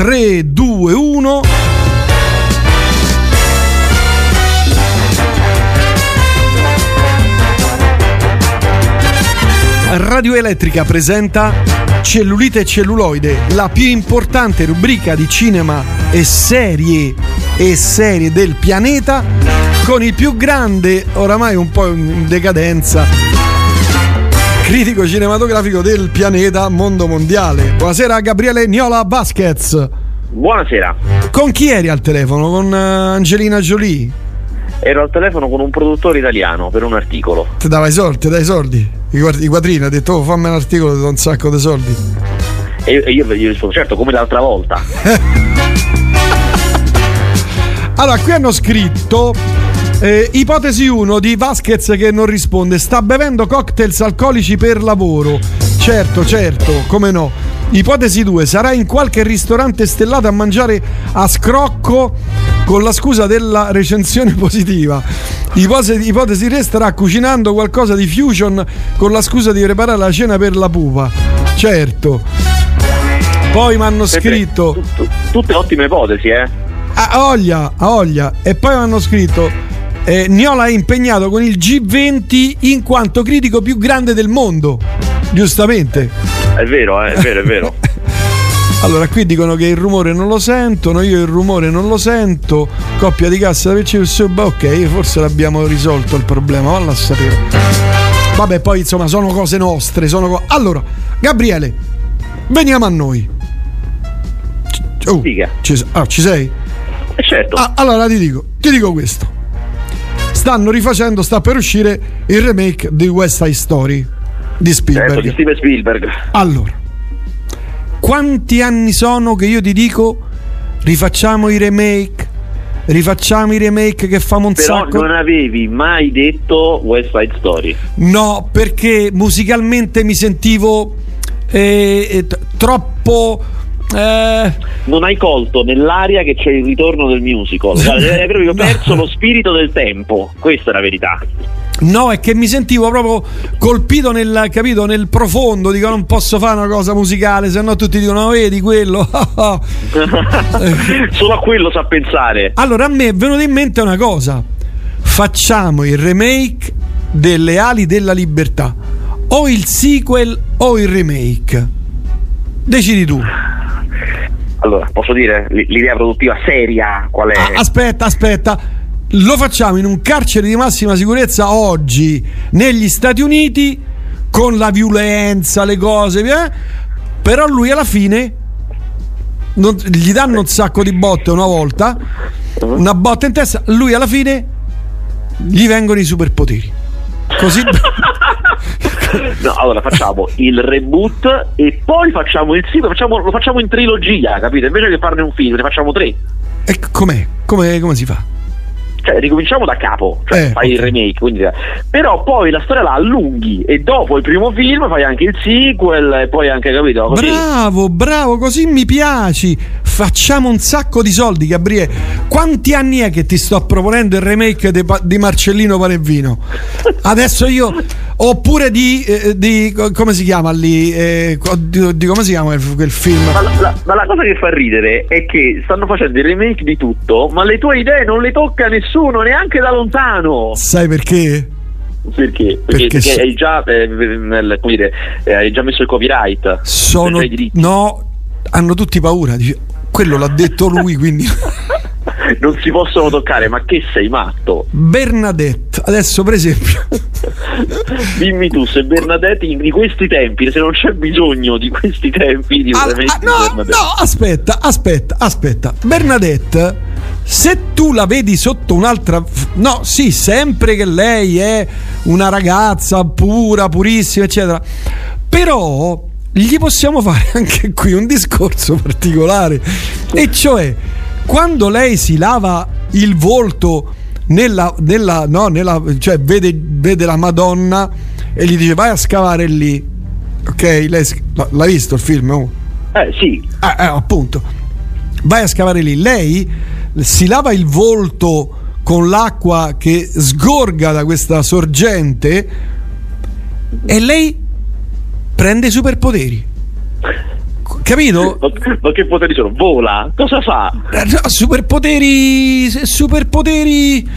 3, 2, 1. Radio Elettrica presenta Cellulite e celluloide, la più importante rubrica di cinema e serie e serie del pianeta con il più grande, oramai un po' in decadenza, critico cinematografico del pianeta mondo mondiale. Buonasera Gabriele Niola Vasquez. Buonasera. Con chi eri al telefono? Con uh, Angelina Jolie? Ero al telefono con un produttore italiano per un articolo. Ti dava i soldi, ti dai i soldi? I, guard- i quattrini, ha detto oh, fammi un articolo, ti do un sacco di soldi. E io, e io gli rispondo, certo, come l'altra volta. Allora, qui hanno scritto eh, ipotesi 1 di Vasquez che non risponde. Sta bevendo cocktails alcolici per lavoro. Certo, certo, come no. Ipotesi 2. Sarà in qualche ristorante stellato a mangiare a scrocco con la scusa della recensione positiva. Ipotesi, ipotesi 3. Starà cucinando qualcosa di fusion con la scusa di preparare la cena per la pupa. Certo. Poi mi hanno scritto... Tu- tu- tutte ottime ipotesi, eh? A Oglia, a Oglia. E poi mi hanno scritto. Eh, Niola è impegnato con il G20 in quanto critico più grande del mondo. Giustamente. È vero, eh, è vero, è vero. Allora, qui dicono che il rumore non lo sentono, io il rumore non lo sento. Coppia di cassa da PC sub, ok, forse l'abbiamo risolto il problema, valla a sapere. Vabbè, poi insomma, sono cose nostre, sono co- Allora, Gabriele, veniamo a noi. C- Oh, ci, ah, ci sei? E certo. Ah, allora ti dico, ti dico questo. Stanno rifacendo, sta per uscire il remake di West Side Story di Spielberg. certo, di Steven Spielberg. Allora, quanti anni sono che io ti dico rifacciamo i remake? Rifacciamo i remake che famo un Però sacco? non avevi mai detto West Side Story. No, perché musicalmente mi sentivo eh, eh, troppo. Eh, Non hai colto nell'aria che c'è il ritorno del musical. Hai proprio No. perso lo spirito del tempo. Questa è la verità. no, è che mi sentivo proprio colpito nel, capito, nel profondo. Dico, non posso fare una cosa musicale, se no tutti dicono, "Oh, vedi quello. Solo a quello sa pensare. Allora a me è venuta in mente una cosa. Facciamo il remake delle ali della libertà. O il sequel o il remake. Decidi tu. Allora, posso dire l'idea produttiva seria qual è? Ah, aspetta, aspetta. Lo facciamo in un carcere di massima sicurezza oggi negli Stati Uniti con la violenza, le cose, eh? però lui alla fine non- gli danno un sacco di botte una volta, una botta in testa, lui alla fine gli vengono i superpoteri. Così No, allora facciamo il reboot e poi facciamo il sequel, facciamo- lo facciamo in trilogia, capito? Invece che farne un film, ne facciamo tre. e com'è? Come, come si fa? Cioè, ricominciamo da capo, cioè Eh, fai il ok. remake, quindi, però poi la storia la allunghi e dopo il primo film fai anche il sequel e poi anche, capito? Così. Bravo, bravo, così mi piaci. Facciamo un sacco di soldi, Gabriele. Quanti anni è che ti sto proponendo il remake di Marcellino Panevino? Adesso io. Oppure di, eh, di- come si chiama lì? Eh, di, di come si chiama quel, quel film? Ma la, la- ma la cosa che fa ridere è che stanno facendo il remake di tutto, ma le tue idee non le tocca nessuno, neanche da lontano. Sai perché? Perché? Perché, Perché so- hai, già, eh, nel- come dire, eh, hai già messo il copyright. Sono. No, hanno tutti paura. Dice, quello l'ha detto lui, quindi. non si possono toccare, ma che sei matto? Bernadette, adesso per esempio. Dimmi tu, se Bernadette in- di questi tempi, se non c'è bisogno di questi tempi di un Al- remake ah, no, no, aspetta, aspetta, aspetta. Bernadette, se tu la vedi sotto un'altra. No, sì, sempre che lei è una ragazza pura, purissima, eccetera. Però gli possiamo fare anche qui un discorso particolare. E cioè, quando lei si lava il volto. Nella, nella, no, nella, cioè vede, vede la Madonna e gli dice vai a scavare lì ok lei l'ha visto il film oh? Eh sì, Ah, eh, appunto. Vai a scavare lì. Lei si lava il volto con l'acqua che sgorga da questa sorgente e lei prende i superpoteri. Capito? Ma, ma che poteri sono? Vola? Cosa fa? Eh, no, Superpoteri, superpoteri.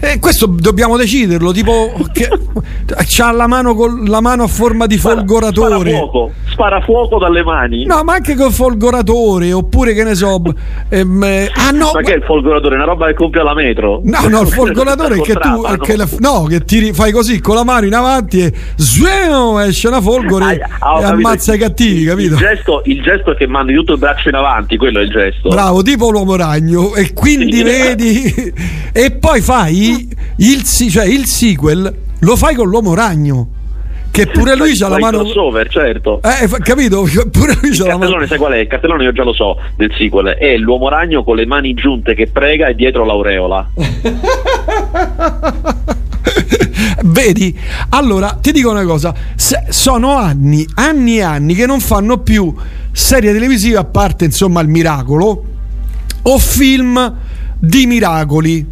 Eh, questo dobbiamo deciderlo. Tipo, che, c'ha la mano, con, la mano a forma di Spara- folgoratore. Spara fuoco, spara fuoco dalle mani. No, ma anche col folgoratore, oppure che ne so. ehm, eh, ah, no, ma che è il folgoratore? Una roba che compie alla metro? No, no, il folgoratore è che tu Contrapano. che la- no, che tiri, fai così con la mano in avanti e zueno, esce una folgore Ah, ho e ammazza i cattivi, capito? Il gesto, il gesto è che mandi tutto il braccio in avanti, quello è il gesto. Bravo, tipo l'uomo ragno. E quindi Sì. vedi. e poi fai il, si- cioè, il sequel, lo fai con l'uomo ragno. Che pure lui c'ha la il mano. crossover, certo. Eh, fa- capito? Pure lui Il c'ha la mano. cartellone, sai qual è? Il cartellone io già lo so del sequel. È l'uomo ragno con le mani giunte che prega e dietro l'aureola. Vedi? Allora, ti dico una cosa, se- sono anni, anni e anni che non fanno più serie televisive a parte insomma il miracolo o film di miracoli,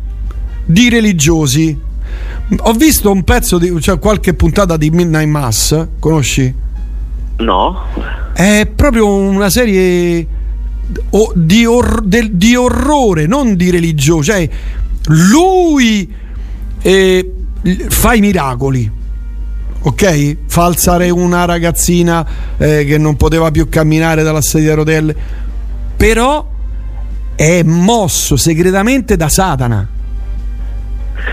di religiosi. Ho visto un pezzo di cioè qualche puntata di Midnight Mass, conosci? No? È proprio una serie di, or- del- di orrore, non di religione. Cioè, lui eh, fa i miracoli. Ok? Fa alzare una ragazzina eh, che non poteva più camminare dalla sedia a rotelle. Però è mosso segretamente da Satana.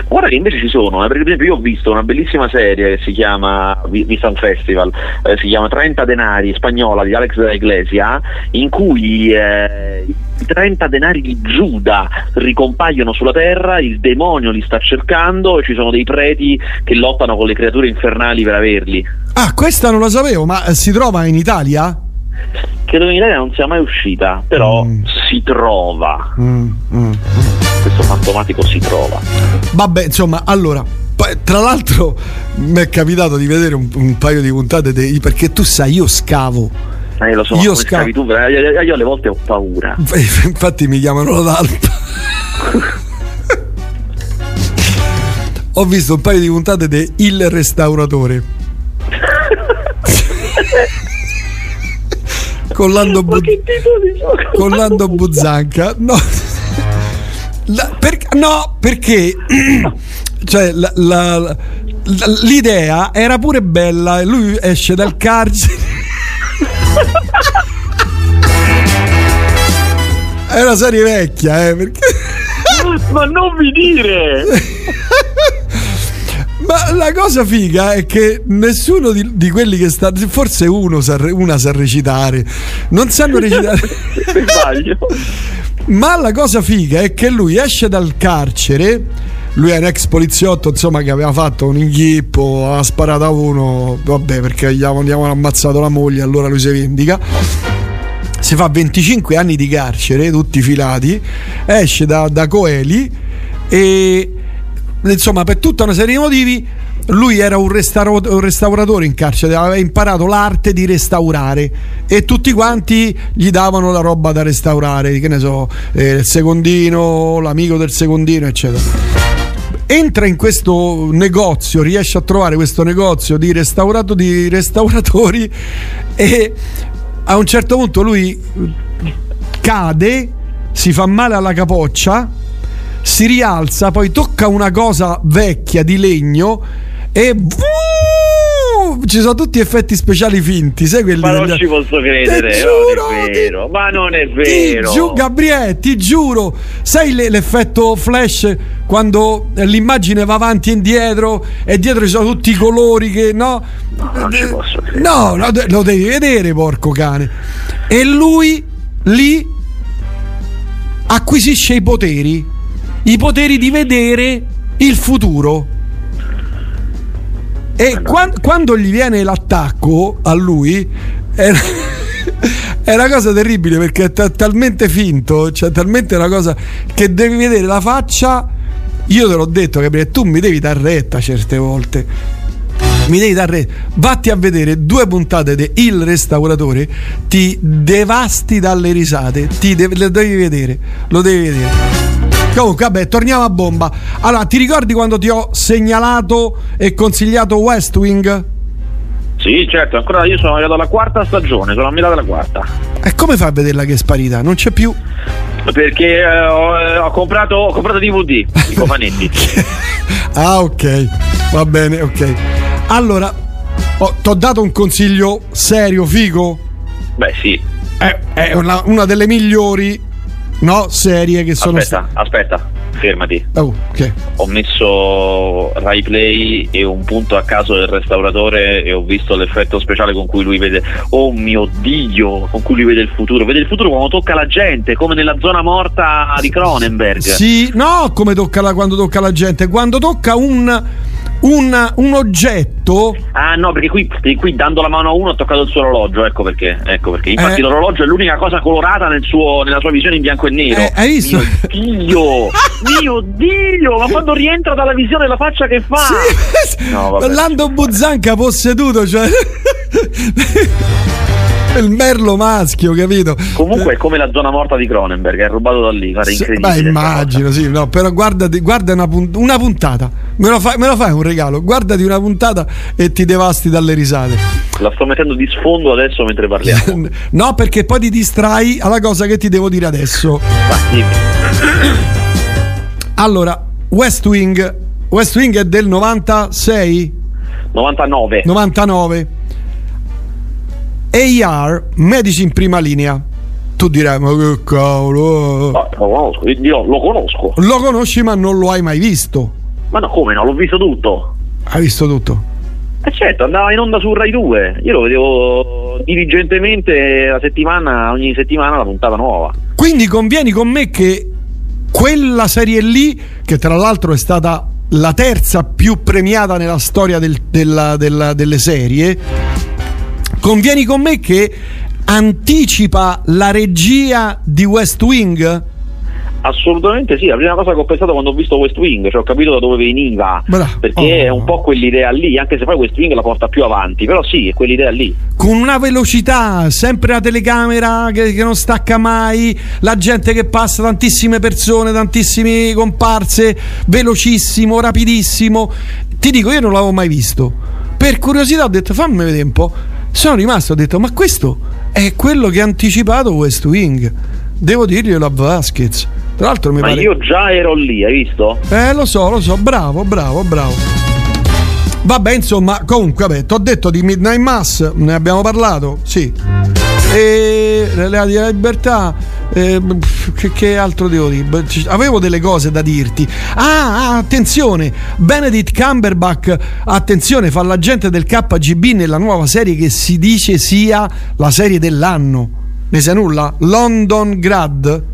Guarda che invece ci sono, eh, perché per esempio io ho visto una bellissima serie che si chiama, vi- vista un festival, eh, si chiama 30 denari, spagnola di Alex de la Iglesia, in cui eh, i 30 denari di Giuda ricompaiono sulla terra, il demonio li sta cercando e ci sono dei preti che lottano con le creature infernali per averli. Ah, questa non la sapevo, ma si trova in Italia? Credo che in Italia non sia mai uscita, però Mm. si trova, Mm, mm. questo fantomatico si trova. Vabbè, insomma, allora. Tra l'altro mi è capitato di vedere un, un paio di puntate dei- perché tu sai, io scavo. Eh, lo so, Io come sca- scavi tu, io, io alle volte ho paura. Infatti mi chiamano l'Adalpa. Ho visto un paio di puntate di Il Restauratore. Con Lando, Bu- con Lando Buzzanca. No. La- per- no, perché cioè, la- la- l'idea era pure bella. e Lui esce dal carcere. È una serie vecchia, eh, perché... Ma non mi dire! Ma la cosa figa è che nessuno di, di quelli che sta. Forse uno sa, una sa recitare, non sanno recitare. Se sbaglio. Ma la cosa figa è che lui esce dal carcere. Lui è un ex poliziotto, insomma, che aveva fatto un inghippo, ha sparato a uno, vabbè, perché gli avevano, gli avevano ammazzato la moglie, allora lui si vendica. Si fa 25 anni di carcere, tutti filati, esce da, da Coeli e insomma, per tutta una serie di motivi, lui era un, restauratore in carcere, aveva imparato l'arte di restaurare e tutti quanti gli davano la roba da restaurare, che ne so, eh, il secondino, l'amico del secondino, eccetera. Entra in questo negozio, riesce a trovare questo negozio di, di restauratori e a un certo punto lui cade, si fa male alla capoccia, si rialza, poi tocca una cosa vecchia di legno e ci sono tutti effetti speciali finti, sai quelli Ma non degli- ci posso credere, Ti non è giuro, vero, ti- ma non è ti vero. giu- Gabriele, ti giuro, sai le- l'effetto flash quando l'immagine va avanti e indietro e dietro ci sono tutti i colori che no? No, non ci posso credere. No, lo, de- lo devi vedere, porco cane. E lui lì acquisisce i poteri, i poteri di vedere il futuro. E quan- quando gli viene l'attacco a lui è, è una cosa terribile perché è ta- talmente finto, cioè talmente una cosa che devi vedere la faccia. Io te l'ho detto, Gabriele, tu mi devi dar retta certe volte. Mi devi dar retta. Vatti a vedere due puntate di Il Restauratore, ti devasti dalle risate, ti de- le devi vedere, lo devi vedere. Comunque, vabbè, torniamo a bomba. Allora, ti ricordi quando ti ho segnalato e consigliato West Wing? Sì, certo, ancora io sono arrivato alla quarta stagione, sono a metà della quarta. E come fa a vederla che è sparita? Non c'è più? Perché eh, ho, eh, ho comprato, ho comprato DVD, i cofanetti. ah, ok. Va bene, ok. Allora, oh, ti ho dato un consiglio serio, figo? Beh, sì. È, è una, una delle migliori no, serie che sono Aspetta, aspetta, fermati. Oh, ok. Ho messo Rai Play e un punto a caso del restauratore e ho visto l'effetto speciale con cui lui vede. Oh mio dio, con cui lui vede il futuro. Vede il futuro quando tocca la gente, come nella zona morta di Cronenberg. Sì, no, come tocca la, quando tocca la gente, quando tocca un un, un, oggetto. Ah no, perché qui, qui, dando la mano a uno ha toccato il suo orologio, ecco perché. Ecco perché. Infatti eh. l'orologio è l'unica cosa colorata nel suo, nella sua visione in bianco e nero. Eh, hai visto? Mio Dio! mio Dio! Ma quando rientra dalla visione la faccia che fa? Sì. No, Lando Buzzanca posseduto, cioè. il merlo maschio, capito? Comunque è come la zona morta di Cronenberg, è rubato da lì, guarda, incredibile. Beh, immagino, sì, no, però guardati, guarda una, una puntata, me lo, fai, me lo, fai, un regalo, guardati una puntata e ti devasti dalle risate. La sto mettendo di sfondo adesso mentre parliamo. no, perché poi ti distrai alla cosa che ti devo dire adesso. Allora, West Wing, West Wing è del 96? 99. 99 AR, medici in prima linea. Tu dirai, ma che cavolo. Ma, lo conosco, io lo conosco. Lo conosci, ma non lo hai mai visto. Ma no, come no? L'ho visto tutto. Hai visto tutto? Eh certo, andava in onda su Rai 2. Io lo vedevo dirigentemente la settimana, ogni settimana la puntata nuova. Quindi convieni con me che quella serie lì, che tra l'altro è stata la terza più premiata nella storia del, della, della, delle serie, Convieni con me che anticipa la regia di West Wing? Assolutamente sì, la prima cosa che ho pensato quando ho visto West Wing, cioè ho capito da dove veniva, Bra- perché oh. è un po' quell'idea lì, anche se poi West Wing la porta più avanti, però sì, è quell'idea lì. Con una velocità, sempre la telecamera che, che non stacca mai, la gente che passa, tantissime persone, tantissime comparse, velocissimo, rapidissimo. Ti dico, io non l'avevo mai visto. Per curiosità ho detto fammi vedere un po' sono rimasto, ho detto, ma questo è quello che ha anticipato West Wing. Devo dirglielo a Vasquez. Tra l'altro mi ma pare... io già ero lì, hai visto? Eh, lo so, lo so, bravo, bravo, bravo. Vabbè, insomma, comunque, vabbè, ti ho detto di Midnight Mass, ne abbiamo parlato, sì. E la libertà eh, che, altro devo dire? Avevo delle cose da dirti. Ah, ah, attenzione, Benedict Cumberbatch, attenzione, fa l'agente del KGB nella nuova serie che si dice sia la serie dell'anno. Ne sai nulla? London Grad.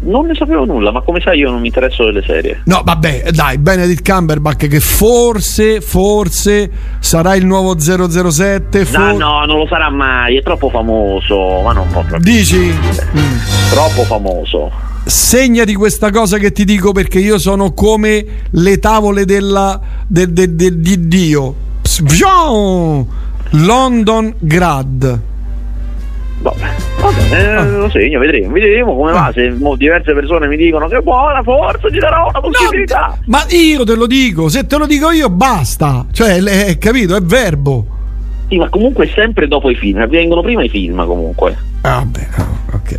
Non ne sapevo nulla, ma come sai io non mi interesso delle serie. No, vabbè, dai, Benedict Cumberbatch che forse, forse sarà il nuovo 007. For... No, no, non lo sarà mai, è troppo famoso, ma non proprio. Dici? Mm. Troppo famoso. Segnati questa cosa che ti dico perché io sono come le tavole della, de, de, de, di Dio. London Grad. Vabbè, vabbè eh, ah. lo segno, vedremo, vedremo come va. Ah. Se diverse persone mi dicono che buona, forza ti darò una possibilità. No, ma io te lo dico, se te lo dico io basta. Cioè, è, capito, è verbo. Sì, ma comunque sempre dopo i film, avvengono prima i film comunque. Ah, vabbè, ok.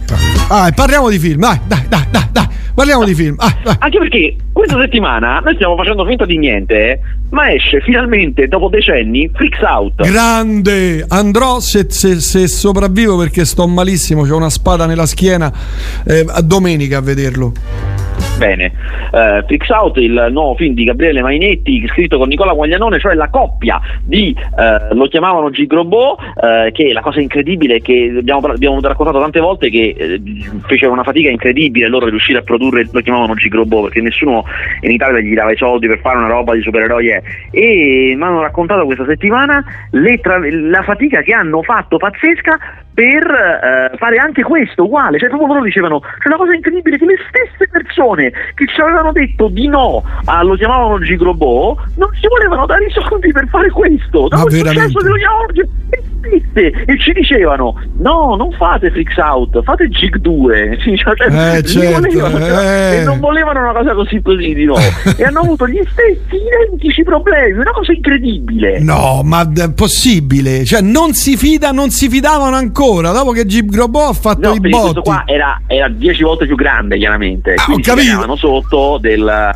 Ah, parliamo di film, dai, dai, dai, dai, dai. Parliamo di film. Ah, ah. Anche perché questa settimana noi stiamo facendo finta di niente, ma esce finalmente dopo decenni Freaks Out. Grande! Andrò se, se, se sopravvivo perché sto malissimo, ho una spada nella schiena, eh, a domenica a vederlo. Bene, uh, Fix Out, il nuovo film di Gabriele Mainetti, scritto con Nicola Guaglianone, cioè la coppia di, uh, lo chiamavano Gigrobò, uh, che la cosa incredibile che abbiamo, abbiamo raccontato tante volte che uh, fecero una fatica incredibile loro riuscire a produrre, lo chiamavano Gigrobò, perché nessuno in Italia gli dava i soldi per fare una roba di supereroi eh. e mi hanno raccontato questa settimana tra- la fatica che hanno fatto pazzesca per uh, fare anche questo uguale, cioè proprio loro dicevano c'è una cosa incredibile che le stesse persone che ci avevano detto di no a, lo chiamavano Gigrobò non si volevano dare i soldi per fare questo. Dopo il successo di New Stesse e ci dicevano no non fate Freaks Out fate Jig 2 cioè, eh, certo, volevano, eh. e non volevano una cosa così così di nuovo e hanno avuto gli stessi identici problemi una cosa incredibile. No ma è possibile? Cioè non si fida non si fidavano ancora dopo che Jib Grobot ha fatto no, i botti questo qua era, era 10 volte più grande chiaramente. Ah, ho capito. sotto del,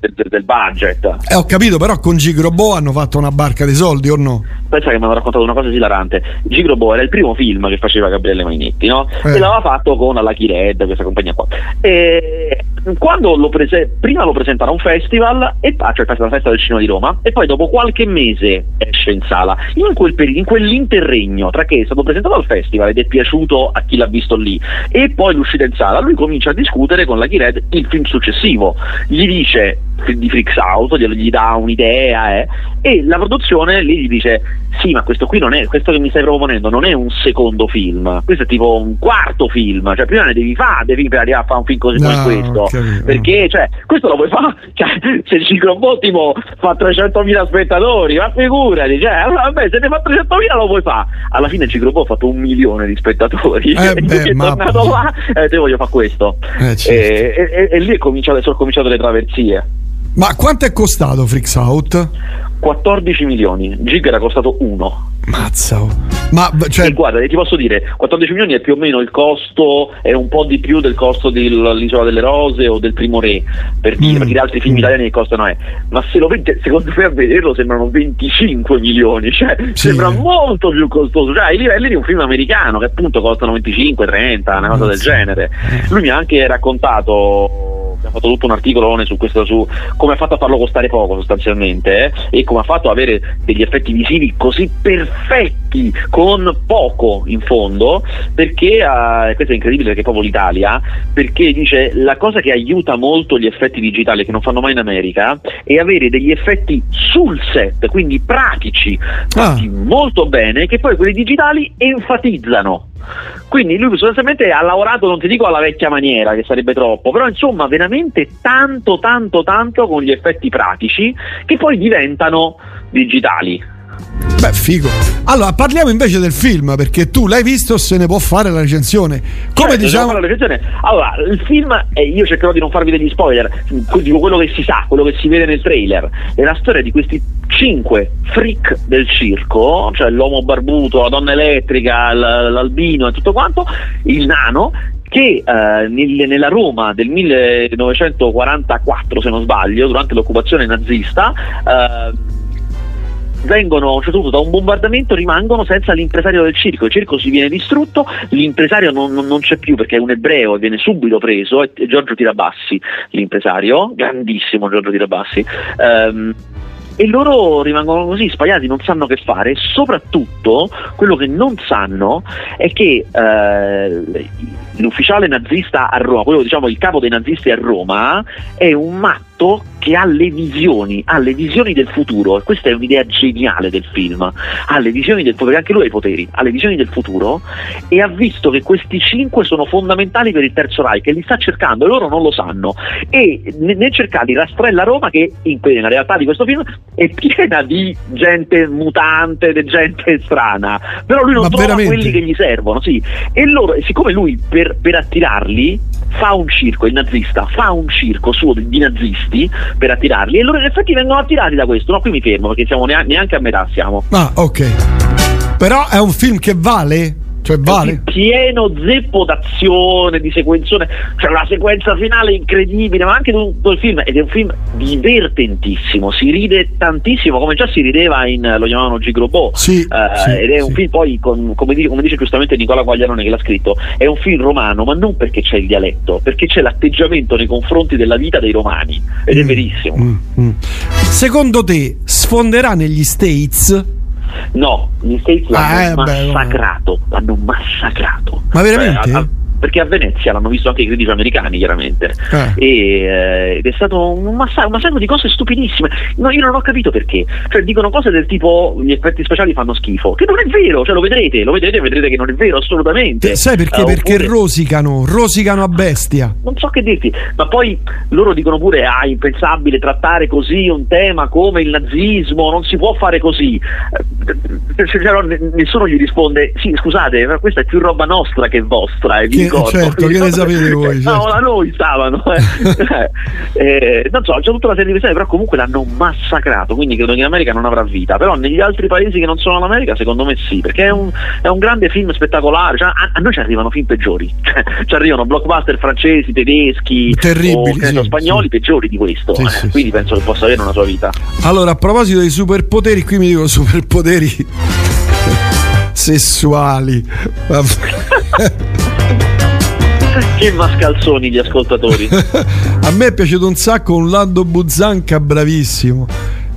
del, del budget. Eh, ho capito però con Gigrobo hanno fatto una barca di soldi o no? pensa che mi hanno raccontato una cosa esilarante Gigrobo era il primo film che faceva Gabriele Mainetti no? Eh. e l'aveva fatto con la Lucky Red questa compagnia qua e quando lo prese, prima lo presentano a un festival e ah, cioè la festa del cinema di Roma e poi dopo qualche mese esce in sala in, quel periodo, in quell'interregno tra che è stato presentato al festival ed è piaciuto a chi l'ha visto lì e poi l'uscita in sala lui comincia a discutere con la Red il film successivo gli dice di Freaks Out, gli dà un'idea eh, e la produzione lì gli dice sì ma questo qui non è, questo che mi stai proponendo non è un secondo film, questo è tipo un quarto film, cioè prima ne devi fare, devi arrivare a fare un film così no, come questo, okay. perché cioè, questo lo puoi fare, cioè, se il ciclobottimo fa 300.000 spettatori, ma figurati, cioè, vabbè, se ne fa 300.000 lo puoi fare, alla fine il ciclobot ha fatto un milione di spettatori, eh e beh, è tornato là e eh, te voglio fare questo, eh, certo. e, e, e, lì sono cominciate le traversie. Ma quanto è costato Freaks Out? 14 milioni, Gig era costato 1. Mazza. Ma cioè... E guarda, ti posso dire, 14 milioni è più o meno il costo, è un po' di più del costo dell'Isola delle Rose o del Primo Re, per dire, mm. perché gli altri film mm. italiani che costano è. Ma se lo vedi, secondo me a vederlo sembrano 25 milioni, cioè sì. sembra molto più costoso, cioè ai livelli di un film americano che appunto costano 25, 30, una cosa Mazza. del genere. Eh. Lui mi ha anche raccontato abbiamo fatto tutto un articolo su questo su come ha fatto a farlo costare poco sostanzialmente eh, e come ha fatto ad avere degli effetti visivi così perfetti con poco in fondo perché eh, questo è incredibile perché è proprio l'Italia perché dice la cosa che aiuta molto gli effetti digitali che non fanno mai in America è avere degli effetti sul set quindi pratici fatti ah. molto bene che poi quelli digitali enfatizzano quindi lui sostanzialmente ha lavorato, non ti dico alla vecchia maniera, che sarebbe troppo, però insomma veramente tanto, tanto, tanto con gli effetti pratici che poi diventano digitali. Beh, figo. Allora, parliamo invece del film, perché tu l'hai visto, se ne può fare la recensione. Come certo, diciamo... La recensione. Allora, il film, eh, io cercherò di non farvi degli spoiler, dico quello che si sa, quello che si vede nel trailer, è la storia di questi cinque freak del circo, cioè l'uomo barbuto, la donna elettrica, l'albino e tutto quanto, il nano, che eh, nel, nella Roma del 1944, se non sbaglio, durante l'occupazione nazista, eh, vengono un certo da un bombardamento rimangono senza l'impresario del circo, il circo si viene distrutto, l'impresario non, non, non c'è più perché è un ebreo e viene subito preso, è Giorgio Tirabassi l'impresario, grandissimo Giorgio Tirabassi. Um, e loro rimangono così sbagliati, non sanno che fare. Soprattutto quello che non sanno è che eh, l'ufficiale nazista a Roma, quello diciamo il capo dei nazisti a Roma, è un matto che ha le visioni, ha le visioni del futuro, e questa è un'idea geniale del film, ha le visioni del futuro, perché anche lui ha i poteri, ha le visioni del futuro e ha visto che questi cinque sono fondamentali per il terzo Reich e li sta cercando e loro non lo sanno e nel cercare di rastrella Roma che in, nella realtà di questo film è piena di gente mutante, di gente strana, però lui non Ma trova veramente? quelli che gli servono, sì. E loro, siccome lui per, per attirarli fa un circo, il nazista fa un circo suo di, di nazisti per attirarli e loro in effetti vengono attirati da questo. No, qui mi fermo perché siamo neanche a metà siamo. Ah, ok. Però è un film che vale? Cioè vale. pieno zeppo d'azione, di sequenzione, c'è cioè una sequenza finale incredibile, ma anche tutto il film ed è un film divertentissimo, si ride tantissimo, come già si rideva in lo chiamavano Gigrobot. Sì, uh, sì, ed è sì. un film poi con, come, dice, come, dice, giustamente Nicola Quaglianone che l'ha scritto, è un film romano, ma non perché c'è il dialetto, perché c'è l'atteggiamento nei confronti della vita dei romani ed mm, è verissimo. Mm, mm. Secondo te sfonderà negli States? No, gli States l'hanno ah, massacrato, beh, l'hanno massacrato. Ma veramente? Cioè, perché a Venezia l'hanno visto anche i critici americani chiaramente Eh. E, eh, ed è stato un massa- un massacro di cose stupidissime no, io non ho capito perché cioè dicono cose del tipo gli effetti speciali fanno schifo che non è vero cioè lo vedrete lo vedrete vedrete che non è vero assolutamente Sai perché? Eh, Perché oppure- rosicano, rosicano a bestia. non so che dirti, ma poi loro dicono pure ah, è impensabile trattare così un tema come il nazismo, non si può fare così. Eh, però n- nessuno gli risponde sì scusate, ma questa è più roba nostra che vostra, eh, vi Che- ricordo. certo, che ne sapete voi, Eh, certo. Da noi stavano. eh. Eh, non so, c'è tutta una serie di questioni, però comunque l'hanno massacrato, quindi credo che in America non avrà vita, però negli altri paesi che non sono l'America secondo me sì, perché è un, è un grande film spettacolare, cioè, a, a noi ci arrivano film peggiori, cioè, ci arrivano blockbuster francesi, tedeschi, Terribili, o, sì, spagnoli sì. peggiori di questo, Sì, eh, quindi penso che possa avere una sua vita. Allora, a proposito di superpoteri, qui mi dicono superpoteri sessuali. Che mascalzoni gli ascoltatori. A me è piaciuto un sacco un Lando Buzzanca bravissimo.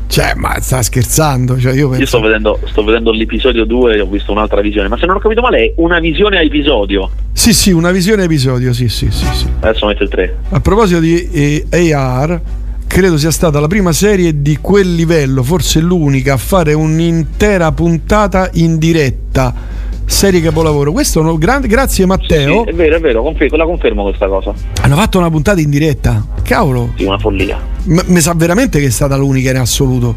Cioè, ma sta scherzando? Cioè, io Io penso... sto vedendo, sto vedendo l'episodio 2 e ho visto un'altra visione, ma se non ho capito male è una visione a episodio. Sì, sì, una visione episodio, sì, sì, sì, sì. Adesso metto il 3. A proposito di eh, AR, credo sia stata la prima serie di quel livello, forse l'unica, a fare un'intera puntata in diretta. Serie capolavoro. Questo è uno grande. Grazie Matteo. Sì, è vero, è vero, confer- la confermo questa cosa. Hanno fatto una puntata in diretta. Cavolo, Sì, una follia. m- mi sa veramente che è stata l'unica in assoluto.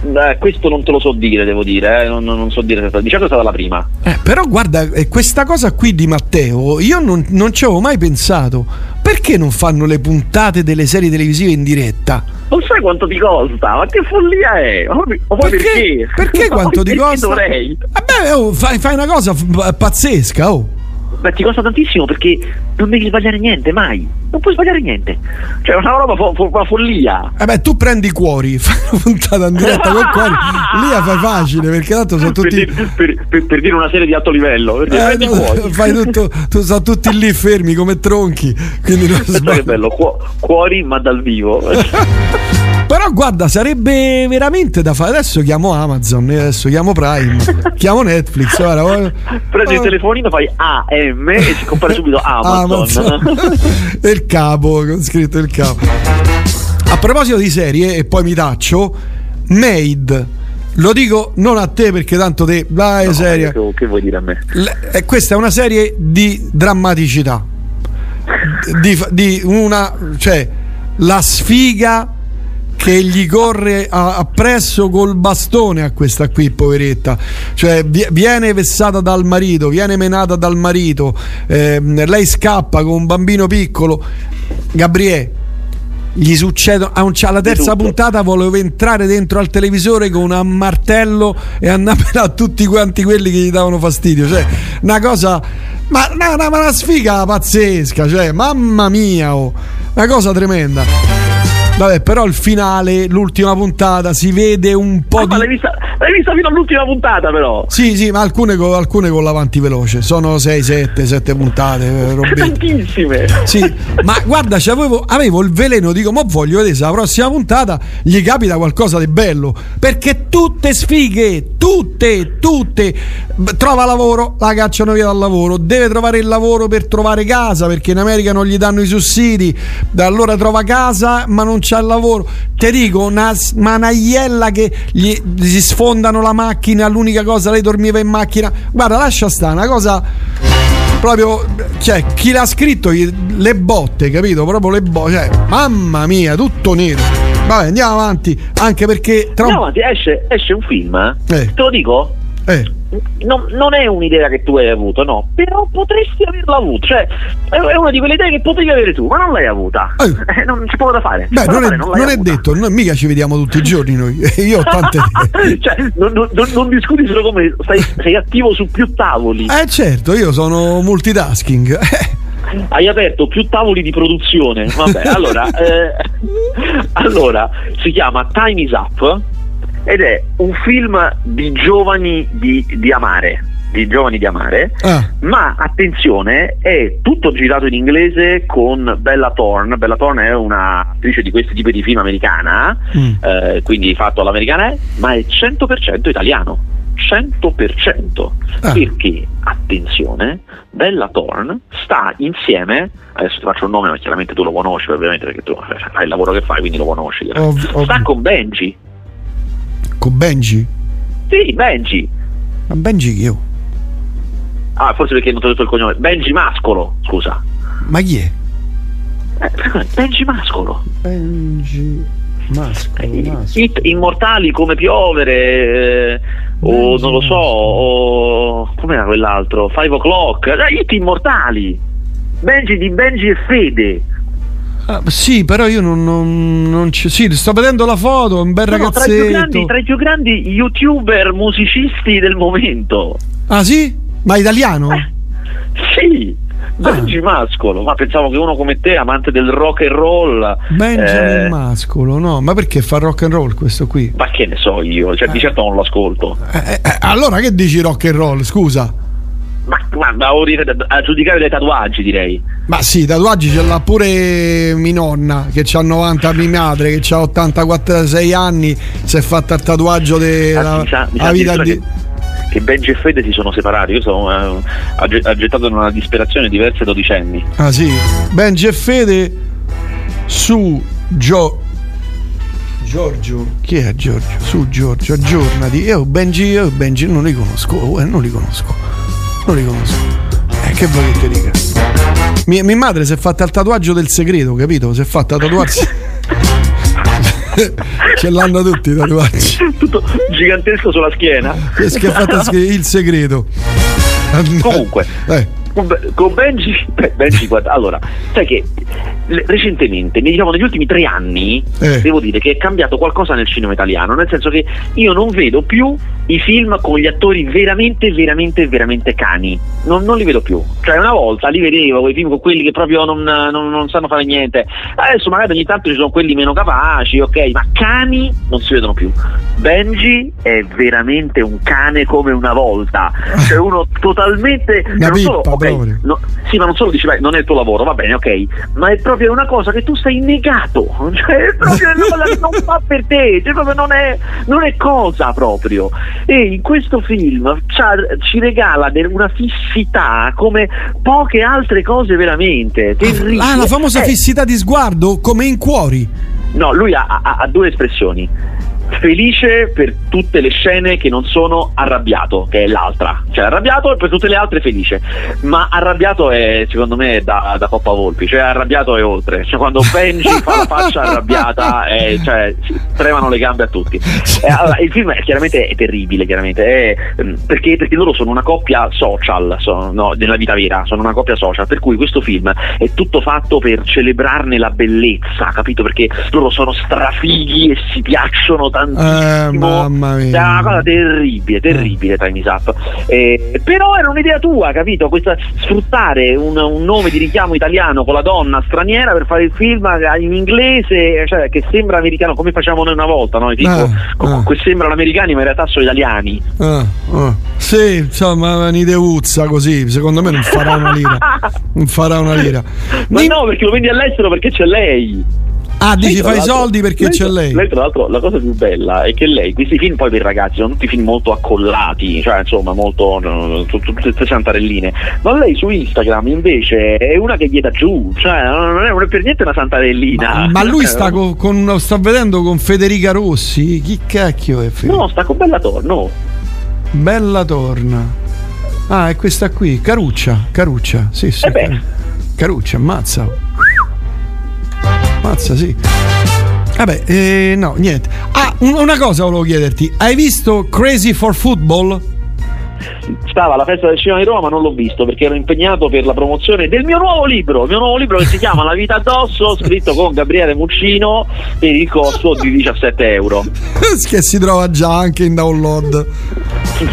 Beh, questo non te lo so dire, devo dire, eh, non, non- so dire di certo è stata la prima. Eh, però guarda, eh, questa cosa qui di Matteo, io non, non ci avevo mai pensato. Perché non fanno le puntate delle serie televisive in diretta? Non sai quanto ti costa, ma che follia è? Ma poi, poi perché? Perché quanto ti Perché costa? dovrei? Vabbè, oh, fai, fai una cosa f- pazzesca, oh. Beh, ti costa tantissimo perché non devi sbagliare niente, mai. Non puoi sbagliare niente. Cioè, è una roba fo- fo- una follia. Vabbè, tu prendi i cuori, fai una puntata in diretta con cuori, lì la fai facile perché tanto sono Per, tutti. dire, per- per- per dire una serie di alto livello. Per dire, Eh, no, fai tutto, tu, sono tutti lì fermi come tronchi, quindi non Pensa che sbagli. bello, cuo- cuori ma dal vivo. Però guarda, sarebbe veramente da fare. Adesso chiamo Amazon, adesso chiamo Prime, chiamo Netflix. Guarda, guarda. Prendi il telefonino, fai AM e si compare subito Amazon. Amazon. il capo, con scritto il capo. A proposito di serie, e poi mi taccio, Made. Lo dico non a te perché tanto te, dai, No, seria. Che, che vuoi dire a me? L- eh, questa è una serie di drammaticità. Di, di una, cioè, la sfiga che gli corre a- appresso col bastone a questa qui, poveretta. Cioè, vi- viene vessata dal marito, viene menata dal marito, ehm, lei scappa con un bambino piccolo. Gabriele. Gli un- alla terza puntata volevo entrare dentro al televisore con un martello e andare a tutti quanti quelli che gli davano fastidio. Cioè, una cosa. Ma una, una- una sfiga pazzesca, cioè, mamma mia, oh, una cosa tremenda. Vabbè, però il finale, l'ultima puntata, si vede un po' Ah, ma di. l'hai vista, l'hai vista fino all'ultima puntata, però. Sì, sì, ma alcune, alcune con l'avanti veloce. Sono 6, 7, 7 puntate. eh. Tantissime. Sì, ma guarda, c'avevo- avevo il veleno, dico, ma voglio vedere se la prossima puntata gli capita qualcosa di bello. Perché tutte sfighe, tutte, tutte. Trova lavoro, la cacciano via dal lavoro. Deve trovare il lavoro per trovare casa, perché in America non gli danno i sussidi. Da allora trova casa, ma non c'ha il lavoro. Te dico, una manaiella che gli, gli si sfondano la macchina, l'unica cosa, lei dormiva in macchina. Guarda, lascia stare, una cosa proprio cioè chi l'ha scritto le botte capito proprio le botte cioè mamma mia tutto nero vabbè andiamo avanti anche perché tra un Andiamo avanti, esce, esce un film, eh? Eh. te lo dico, eh, non, non è un'idea che tu hai avuto, no, però potresti averla avuta, cioè è una di quelle idee che potevi avere tu, ma non l'hai avuta, Eh. Eh, non c'è poco da fare, beh non, è, fare, l'hai non è detto noi mica ci vediamo tutti i giorni noi. Io ho tante idee. Cioè, non, non- non- non discuti solo come stai, sei attivo su più tavoli, eh certo io sono multitasking. Hai aperto più tavoli di produzione. Vabbè, allora, eh, allora si chiama Time is Up ed è un film di giovani di, di amare. Di giovani di amare, ah, ma attenzione, è tutto girato in inglese con Bella Thorne. Bella Thorne è un'attrice di questi tipi di film americana, Mm. eh, quindi fatto all'americana, ma è 100% italiano. 100%. Ah. Perché, attenzione, Bella Thorne sta insieme, adesso ti faccio un nome, ma chiaramente tu lo conosci, ovviamente, perché tu eh, fai il lavoro che fai, quindi lo conosci. Ovvio, sta ovvio. con Benji. Con Benji? Sì, Benji. Ma Benji chi io? Ah, forse perché non ti ho detto il cognome. Benji Mascolo, scusa. Ma chi è? Eh, Benji Mascolo. Benji Mascolo, Hit immortali come piovere, eh, o non lo so, Mascolo. o com'era quell'altro? Five O'Clock, eh, hit immortali. Benji di Benji e Fede. Ah, sì, però io non, non, non ci. Sì, sto vedendo la foto, un bel No, no, tra, i più ragazzetto. grandi, tra i più grandi youtuber musicisti del momento. Ah, sì? Ma italiano? Eh, sì, Benji Mascolo. Ma pensavo che uno come te, amante del rock and roll. Benjamin eh, Mascolo, no, ma perché fa rock and roll questo qui? ma che ne so io, cioè di certo non lo ascolto. Eh, eh, eh, allora che dici rock and roll? Scusa. Ma, ma, ma a giudicare dai tatuaggi direi. Ma sì, tatuaggi ce l'ha pure mia nonna che ha 90, mia madre che ha 84-6 anni, si è fatta il tatuaggio della la vita di... che, che Benji e Fede si sono separati. Io sono eh, agge- aggettato in una disperazione diverse dodicenni. Ah sì, Benji e Fede su Gio... Giorgio, chi è Giorgio? Su Giorgio, aggiornati. Io Benji, io Benji non li conosco, eh, non li conosco, non li conosco. Eh, che vuoi che ti dica? Mia, mia madre si è fatta il tatuaggio del segreto, capito? Si è fatta tatuarsi. Ce l'hanno tutti i tatuaggi. Tutto gigantesco sulla schiena. Si è fatta il segreto. Comunque. Eh. Con Be- Con Benji, Benji, guarda, allora, sai che recentemente, diciamo negli ultimi tre anni, Eh. devo dire che è cambiato qualcosa nel cinema italiano, nel senso che io non vedo più i film con gli attori veramente, veramente, veramente cani. Non, non li vedo più. Cioè, una volta li vedevo, quei film con quelli che proprio non, non- non sanno fare niente. Adesso magari ogni tanto ci sono quelli meno capaci, ok, ma cani non si vedono più. Benji è veramente un cane come una volta. Cioè uno totalmente... Una non solo, pippa ok, no- sì, ma non solo dici, beh, non è il tuo lavoro, va bene, ok, ma è proprio una cosa che tu sei negato, cioè è proprio una cosa che non fa per te, cioè proprio non è, non è cosa proprio. E in questo film ci regala una fissità come poche altre cose veramente. terribili. Ah, la famosa Eh, fissità di sguardo come in cuori. No, lui ha, ha- ha due espressioni. Felice per tutte le scene che non sono arrabbiato, che è l'altra. Cioè arrabbiato e per tutte le altre felice. Ma arrabbiato è secondo me da, da Coppa Volpi, cioè arrabbiato è oltre. Cioè quando Benji fa la faccia arrabbiata, è- cioè, tremano le gambe a tutti. Eh, allora, il film è, chiaramente è terribile, chiaramente, è, mm, perché, perché loro sono una coppia social, sono, no, nella vita vera, sono una coppia social, per cui questo film è tutto fatto per celebrarne la bellezza, capito? Perché loro sono strafighi e si piacciono tantissimo. Eh, mamma mia. È una cosa terribile, terribile Time is Up. Eh, però era un'idea tua, capito? Questa, sfruttare un, un nome di richiamo italiano con la donna straniera per fare il film in inglese, cioè che sembra americano, come facciamo noi una volta, no? I film Ah, co- ah. che sembrano americani ma in realtà sono italiani. Sì, insomma, un'ideuzza così, secondo me non farà una lira. Non farà una lira. Ma Mi- no, perché lo vendi all'estero perché c'è lei. Ah, dici Lei, fai i soldi perché c'è lei. Lei, tra l'altro, la cosa più bella è che lei, questi film poi per i ragazzi sono tutti film molto accollati, cioè insomma, molto. tutte santarelline. Ma lei su Instagram invece è una che gli dà giù, cioè non è, non è per niente una santarellina. Ma, ma lui Cioè, sta co- con, sta vedendo con Federica Rossi? Chi cacchio è Federica? No, sta con Bella Torno. Bella torna. Ah, è questa qui, Caruccia, Caruccia, sì, sì. Eh Caruccia, ammazza. Ammazza, sì. Vabbè, eh, no, niente. Ah, un- una cosa volevo chiederti. Hai visto Crazy for Football? Stava alla festa del cinema di Roma, ma non l'ho visto perché ero impegnato per la promozione del mio nuovo libro, il mio nuovo libro che si chiama La vita addosso, scritto con Gabriele Muccino per il costo di 17 euro. che si trova già anche in download.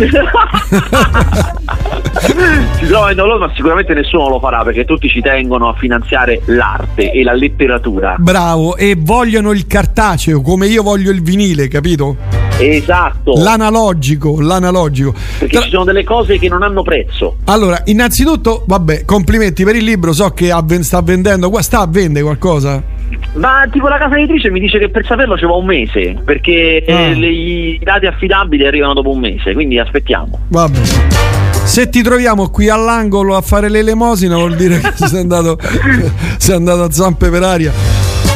si trova in download ma sicuramente nessuno lo farà perché tutti ci tengono a finanziare l'arte e la letteratura Bravo, e vogliono il cartaceo come io voglio il vinile, capito? Esatto L'analogico, l'analogico. perché Tra- ci sono delle cose che non hanno prezzo Allora, innanzitutto, vabbè, complimenti per il libro, so che sta vendendo, qua sta a vendere qualcosa. Ma tipo la casa editrice mi dice che per saperlo ci va un mese, perché Ah. eh, le- i dati affidabili arrivano dopo un mese, quindi aspettiamo. Vabbè. Se ti troviamo qui all'angolo a fare l'elemosina vuol dire che sei andato, sei andato a zampe per aria.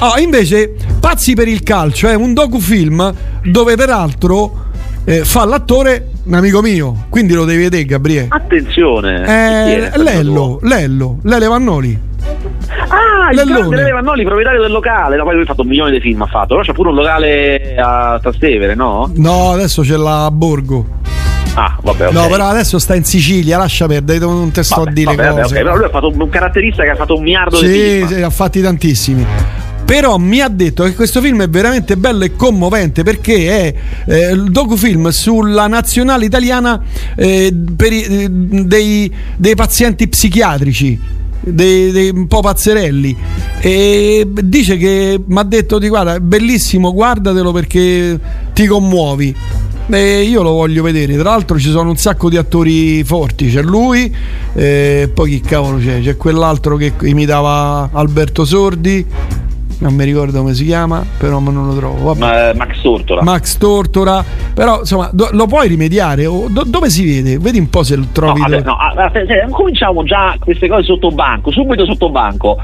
Ah, invece, Pazzi per il calcio è un docufilm dove peraltro eh, fa l'attore un amico mio, quindi lo devi vedere Gabriele. Attenzione! Eh, è? Lello, Lello, Lele Vannoli. Ah, il Lellone. Lele Vannoli, proprietario del locale. No, poi lui ha fatto un milione di film, ha fatto. Però c'è pure un locale a Trastevere, no? No, adesso c'è la a Borgo. Ah, vabbè, ok. No, però adesso sta in Sicilia, lascia perdere, non te sto Vabbè, a dire vabbè, vabbè, cose. ok, Però lui ha fatto un caratterista che ha fatto un miliardo di Sì, film. sì, ha fatti tantissimi. Però mi ha detto che questo film è veramente bello e commovente perché è eh, il docufilm sulla nazionale italiana eh, per eh, dei, dei pazienti psichiatrici. Dei, dei un po' pazzerelli. E dice che mi ha detto di guarda è bellissimo guardatelo perché ti commuovi. E io lo voglio vedere. Tra l'altro ci sono un sacco di attori forti. C'è lui e poi chi cavolo c'è? C'è quell'altro che imitava Alberto Sordi non mi ricordo come si chiama però non lo trovo vabbè. Ma, Max Tortora. Max Tortora però insomma do- lo puoi rimediare O do- dove si vede vedi un po' se lo No, trovi vabbè, no, se- se- cominciamo già queste cose sotto banco, subito sotto banco.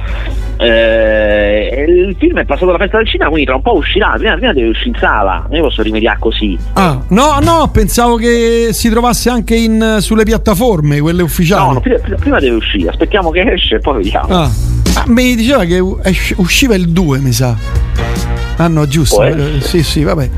Eh, il film è passato alla festa del cinema, quindi tra un po' uscirà. Prima, prima deve uscire in sala, io posso rimediare così. Ah, no, no, pensavo che si trovasse anche in, sulle piattaforme, quelle ufficiali. No, no, prima, prima- deve uscire, aspettiamo che esce e poi vediamo. Ah. Ah, mi diceva che usciva il 2, mi sa. Ah no, giusto. Eh, sì, sì, vabbè.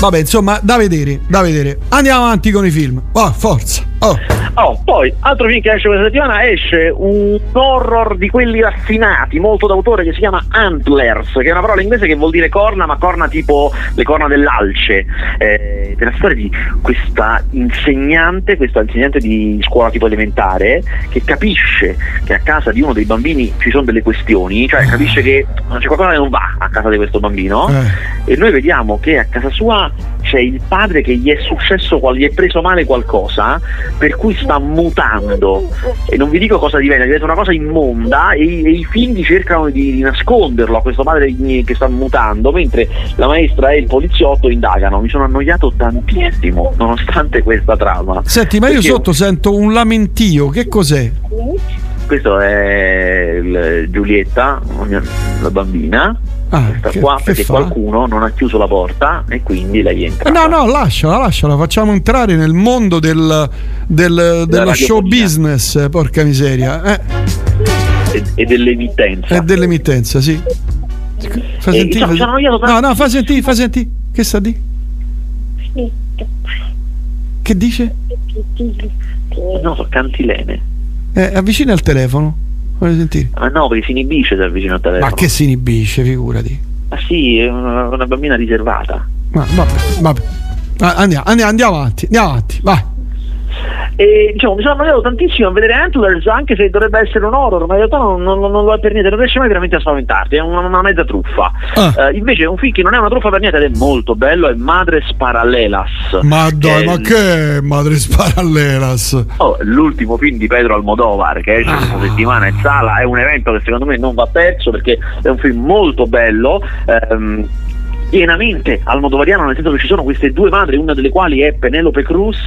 Vabbè, insomma, da vedere, da vedere. Andiamo avanti con i film. Oh, forza. Oh. Oh, poi, altro film che esce questa settimana, esce un horror di quelli raffinati, molto d'autore, che si chiama Antlers, che è una parola inglese che vuol dire corna, ma corna tipo le corna dell'alce. Eh, della storia di questa insegnante, questa insegnante di scuola tipo elementare, che capisce che a casa di uno dei bambini ci sono delle questioni, cioè capisce che c'è qualcosa che non va a casa di questo bambino. Eh. E noi vediamo che a casa sua c'è il padre che gli è successo, gli è preso male qualcosa, per cui sta mutando. E non vi dico cosa diventa, diventa una cosa immonda e, i- e i figli cercano di, di nasconderlo a questo padre che che sta mutando, mentre la maestra e il poliziotto indagano. Mi sono annoiato tantissimo, nonostante questa trama. Senti, ma io Perché sotto sento un lamentio. Che cos'è? Questo è il- Giulietta, la bambina. Ah, Questa che- qua che perché fa? qualcuno non ha chiuso la porta e quindi lei entra. Eh, No, no, lasciala, lasciala, facciamo entrare nel mondo del, del- dello show business, eh, porca miseria. Eh, e, e dell'emittenza. è dell'emittenza, sì. Fa Eh, sentire. diciamo, fa- no, no, fa sentire, fa sentire. Che sta di? Che dice? No, so cantilene. Eh, avvicina il telefono. Voglio sentire. Ma no, perché si inibisce se avvicina al telefono. Ma che si inibisce, figurati. Ma sì, è una, una bambina riservata. Ma vabbè, vabbè. Ah, Andiamo, andiamo, andiamo avanti, andiamo avanti, vai. E diciamo, mi sono annoiato tantissimo a vedere Antlers, anche se dovrebbe essere un horror, ma in realtà non, non- non lo è per niente, non riesce mai veramente a spaventarti, è una, una mezza truffa. Ah. Eh, invece un film che non è una truffa per niente ed è molto bello, è Madres Parallelas. Ma dai, è ma che è Madre Sparallelas? Oh, l'ultimo film di Pedro Almodovar che esce questa Ah. settimana in sala è un evento che secondo me non va perso perché è un film molto bello. ehm, pienamente almodovariano nel senso che ci sono queste due madri una delle quali è Penelope Cruz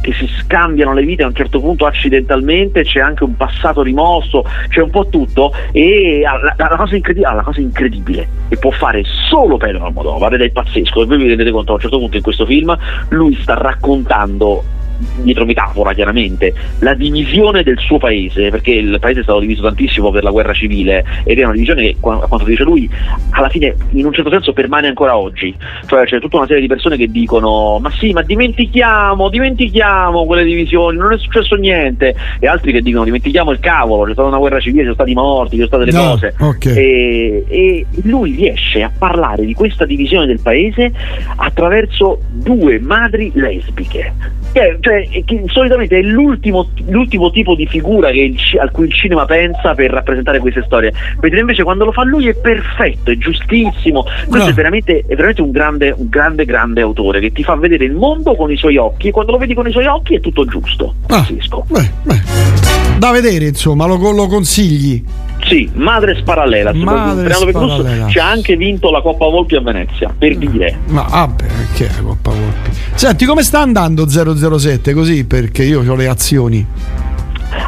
che si scambiano le vite a un certo punto accidentalmente c'è anche un passato rimosso c'è un po' tutto e ha la, la cosa, incredi- ha la cosa incredibile che può fare solo Pedro Almodovar ed è pazzesco e voi vi rendete conto a un certo punto in questo film lui sta raccontando dietro metafora chiaramente, la divisione del suo paese, perché il paese è stato diviso tantissimo per la guerra civile ed è una divisione che, a quanto dice lui, alla fine in un certo senso permane ancora oggi. Cioè c'è tutta una serie di persone che dicono ma sì, ma dimentichiamo, dimentichiamo quelle divisioni, non è successo niente, e altri che dicono dimentichiamo il cavolo, c'è stata una guerra civile, ci sono stati morti, ci sono state le No, cose. ok. E, e lui riesce a parlare di questa divisione del paese attraverso due madri lesbiche. Che, cioè, che solitamente è l'ultimo, l'ultimo tipo di figura che il ci- a cui il cinema pensa per rappresentare queste storie. Mentre invece quando lo fa lui è perfetto, è giustissimo. Questo No. è veramente, è veramente un, grande, un grande, grande autore che ti fa vedere il mondo con i suoi occhi e quando lo vedi con i suoi occhi è tutto giusto. Ah, beh, beh. Da vedere, insomma, lo, lo consigli. Sì, Madres Parallelas. Madres Parallelas. Ci ha anche vinto la Coppa Volpi a Venezia, per dire. Ma vabbè, che è la Coppa Volpi? Senti, come sta andando 007 così? Perché io ho le azioni.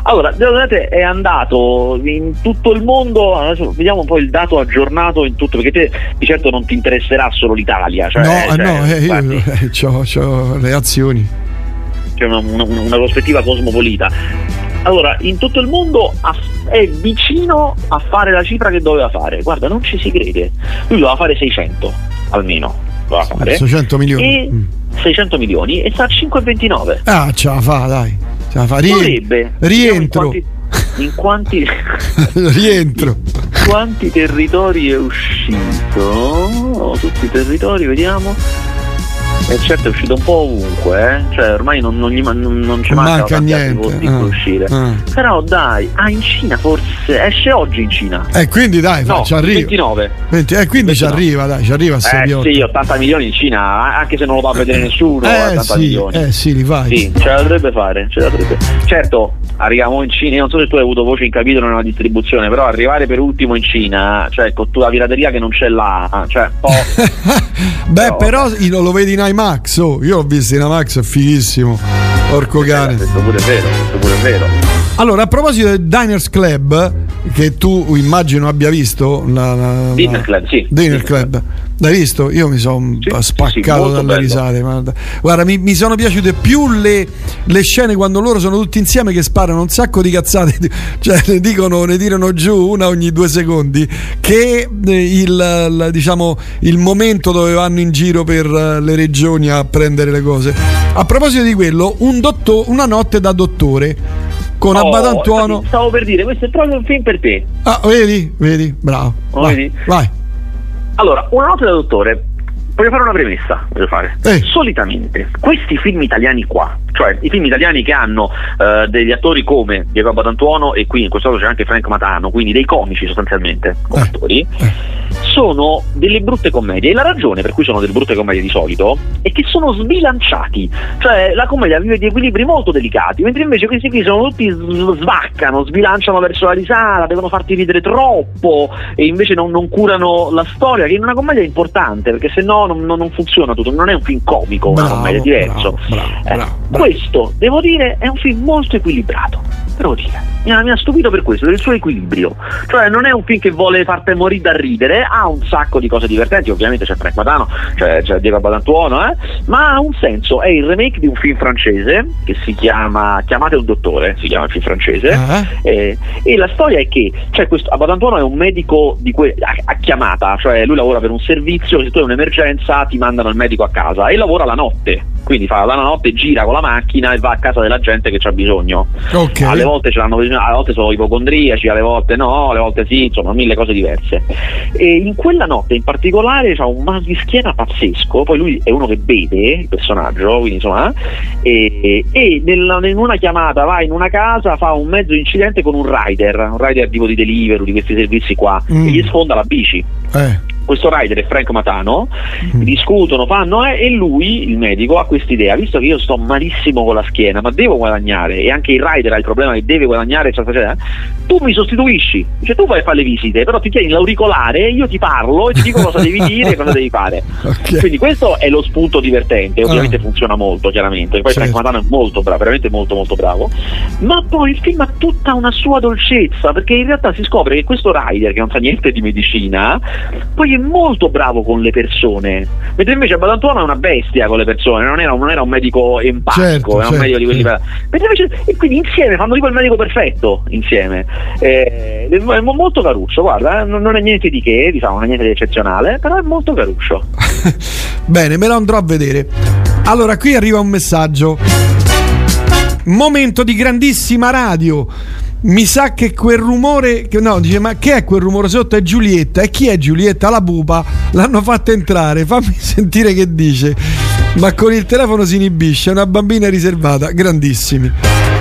Allora, è andato in tutto il mondo, adesso vediamo un po' il dato aggiornato in tutto, perché te di certo non ti interesserà solo l'Italia. Cioè, no, cioè, no, eh, io ho le azioni. C'è una, una, una prospettiva cosmopolita. Allora, in tutto il mondo è vicino a fare la cifra che doveva fare. Guarda, non ci si crede. Lui doveva fare 600 almeno. Doveva fare. 600 milioni. E mm. 600 milioni e sta a 5,29. Ah, ce la fa, dai. Ce la fa. Rien- rientro. In quanti, in quanti, rientro. quanti territori è uscito? Tutti i territori, vediamo. E certo è uscito un po' ovunque, eh? cioè ormai non, non, gli, non, non ci manca, manca niente. Posti Ah, per uscire. ah. Però dai, ah in Cina forse, esce oggi in Cina. E quindi dai, No, ci arriva. 29. 20, eh, quindi ci 29. arriva, dai, ci arriva a Eh 6 sì, 80 milioni in Cina, anche se non lo va a vedere nessuno, Eh 80 sì, milioni. eh sì, li fai. Sì, ce la dovrebbe fare, ce la dovrebbe. Certo, arriviamo in Cina, non so se tu hai avuto voce in capitolo nella distribuzione, però arrivare per ultimo in Cina, cioè con tutta la pirateria che non c'è là, cioè po'... Beh, Però- però lo vedi in IMAX, oh, io l'ho visto in IMAX, è fighissimo. Porco cane. questo pure è vero, questo pure è vero. Allora, a proposito del Diners Club, che tu immagino abbia visto, la, la- Dinner la- Club, sì. Dinner Club, l'hai visto? Io mi sono Sì, sì, spaccato molto dalle bello. risate. Guarda, guarda mi, mi sono piaciute più le, le scene quando loro sono tutti insieme che sparano un sacco di cazzate, cioè ne dicono, ne tirano giù una ogni due secondi, che eh, il, la- diciamo, il momento dove vanno in giro per eh, le regioni a prendere le cose. A proposito di quello, un dotto- una notte da dottore con Oh, Abbatantuono. infatti Stavo per dire, questo è proprio un film per te. Ah, vedi? Vedi? Bravo. Lo vai, vedi? vai. Allora, una nota da dottore. Voglio fare una premessa, voglio fare. Eh. Solitamente questi film italiani qua, cioè i film italiani che hanno eh, degli attori come Diego Abatantuono e qui in questo caso c'è anche Frank Matano, quindi dei comici sostanzialmente come Eh. attori, Eh. sono delle brutte commedie e la ragione per cui sono delle brutte commedie di solito è che sono sbilanciati, cioè la commedia vive di equilibri molto delicati, mentre invece questi qui sono tutti svaccano, sbilanciano verso la risata, devono farti ridere troppo e invece non, non curano la storia, che in una commedia è importante perché se no non, non- non funziona tutto, non è un film comico, una Bravo, commedia è diverso. bravo, bravo, Eh. Questo, devo dire, è un film molto equilibrato, devo dire. Mi ha, mi ha stupito per questo, per il suo equilibrio. Cioè non è un film che vuole farti morire da ridere, ha un sacco di cose divertenti, ovviamente c'è Frank Matano, c'è, c'è Diego Badantuono, eh, ma ha un senso, è il remake di un film francese che si chiama Chiamate un dottore, si chiama il film francese, Eh? eh, e la storia è che cioè questo, Abadantuono è un medico di que- a, a chiamata, cioè lui lavora per un servizio se tu hai un'emergenza ti mandano il medico a casa e lavora la notte. Quindi fa la notte, gira con la macchina e va a casa della gente che c'ha bisogno. Ok. Alle volte ce l'hanno bisogno, alle volte sono ipocondriaci, alle volte no, alle volte sì, insomma, mille cose diverse. E in quella notte in particolare c'ha un mal di schiena pazzesco, poi lui è uno che beve, il personaggio, quindi insomma, e, e nella- in una chiamata va in una casa, fa un mezzo incidente con un rider, un rider tipo di delivery, di questi servizi qua, Mm. e gli sfonda la bici Eh. Questo rider è Frank Matano, Mm. discutono, fanno eh, e lui, il medico, ha quest'idea, visto che io sto malissimo con la schiena, ma devo guadagnare e anche il rider ha il problema che deve guadagnare, eccetera, eccetera, tu mi sostituisci, cioè tu vai a fare le visite, però ti tieni l'auricolare, io ti parlo e ti dico cosa devi dire e cosa devi fare. Ok. Quindi questo è lo spunto divertente, ovviamente Ah. funziona molto, chiaramente, poi Certo. Frank Matano è molto bravo, veramente molto molto bravo, ma poi il film ha tutta una sua dolcezza, perché in realtà si scopre che questo rider, che non sa niente di medicina, poi è molto bravo con le persone, mentre invece Badantuono è una bestia con le persone, non era, non era un medico empatico, Certo, era un certo, medico di quelli mentre invece, e quindi insieme fanno tipo il medico perfetto insieme. Eh, è mo- molto caruccio, guarda, eh, non non è niente di che, diciamo, non è niente di eccezionale, però è molto caruccio. Bene, me lo andrò a vedere. Allora, qui arriva un messaggio. Momento di grandissima radio. Mi sa che quel rumore. Che, no, dice: Ma che è quel rumore sotto? È Giulietta. E chi è Giulietta? La pupa. L'hanno fatta entrare. Fammi sentire che dice. Ma con il telefono si inibisce. È una bambina riservata. Grandissimi.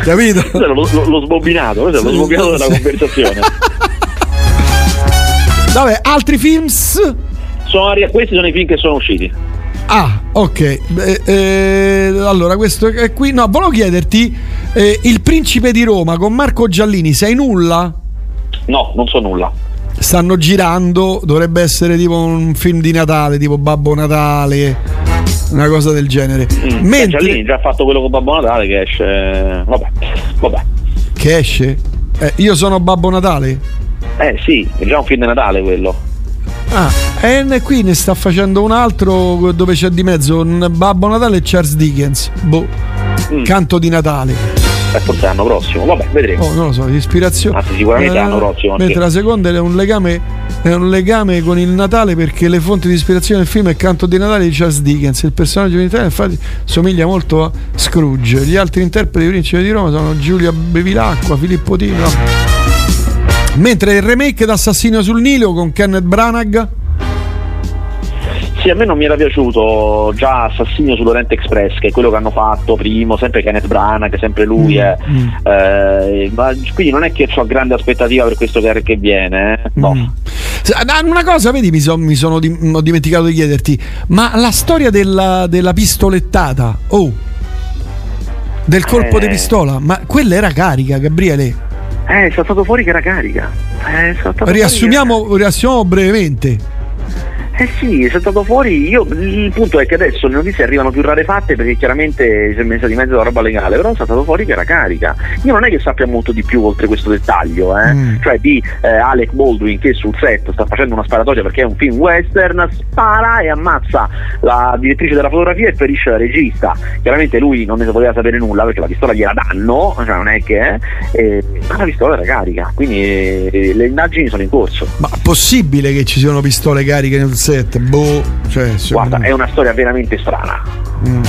Capito? È lo, lo- lo sbobinato, lo sbobinato della conversazione. Vabbè, altri films? Sono questi sono i film che sono usciti. Ah, ok. Beh, eh, allora, questo è qui. No, volevo chiederti Eh, il principe di Roma con Marco Giallini, sei nulla? No, non so nulla. Stanno girando, dovrebbe essere tipo un film di Natale, tipo Babbo Natale, una cosa del genere. Mm. Mentre... Giallini già ha fatto quello con Babbo Natale che esce. Vabbè, vabbè. Che esce? Eh, io sono Babbo Natale? Eh sì, è già un film di Natale quello. Ah, e qui ne sta facendo un altro dove c'è di mezzo Babbo Natale e Charles Dickens. Boh. Mm. Canto di Natale eh, forse l'anno prossimo, vabbè, vedremo. Oh, non lo so, ispirazione. Anzi, sicuramente eh, l'anno prossimo. Mentre la seconda è un, legame, è un legame con il Natale perché le fonti di ispirazione del film è Canto di Natale di Charles Dickens. Il personaggio in Italia infatti somiglia molto a Scrooge. Gli altri interpreti di Principe di Roma sono Giulia Bevilacqua, Filippo Tino. Mentre il remake d'Assassino sul Nilo con Kenneth Branagh sì, a me non mi era piaciuto già Assassino sull'Oriente Express, che è quello che hanno fatto primo, sempre Kenneth Branagh, sempre lui. Mm, eh. Mm. Eh, ma, quindi non è che ho grande aspettativa per questo che, che viene. Eh. No. Mm. Una cosa, vedi, mi, so, mi sono di, ho dimenticato di chiederti, ma la storia della, della pistolettata, oh, del colpo di eh. pistola, ma quella era carica, Gabriele? Eh, è stato fuori che era carica. Eh, riassumiamo, riassumiamo brevemente. Eh sì, è saltato fuori. Io, il punto è che adesso le notizie arrivano più rarefatte perché chiaramente si è messa di mezzo la roba legale, però è saltato fuori che era carica. Io non è che sappia molto di più oltre questo dettaglio, eh? mm. cioè di eh, Alec Baldwin che sul set sta facendo una sparatoria perché è un film western, spara e ammazza la direttrice della fotografia e ferisce la regista. Chiaramente lui non ne poteva sapere nulla perché la pistola gliela danno, cioè non è che eh, ma la pistola era carica, quindi eh, le indagini sono in corso. Ma possibile che ci siano pistole cariche nel set? 7, boh. Cioè, Guarda, è una storia veramente strana. Mm.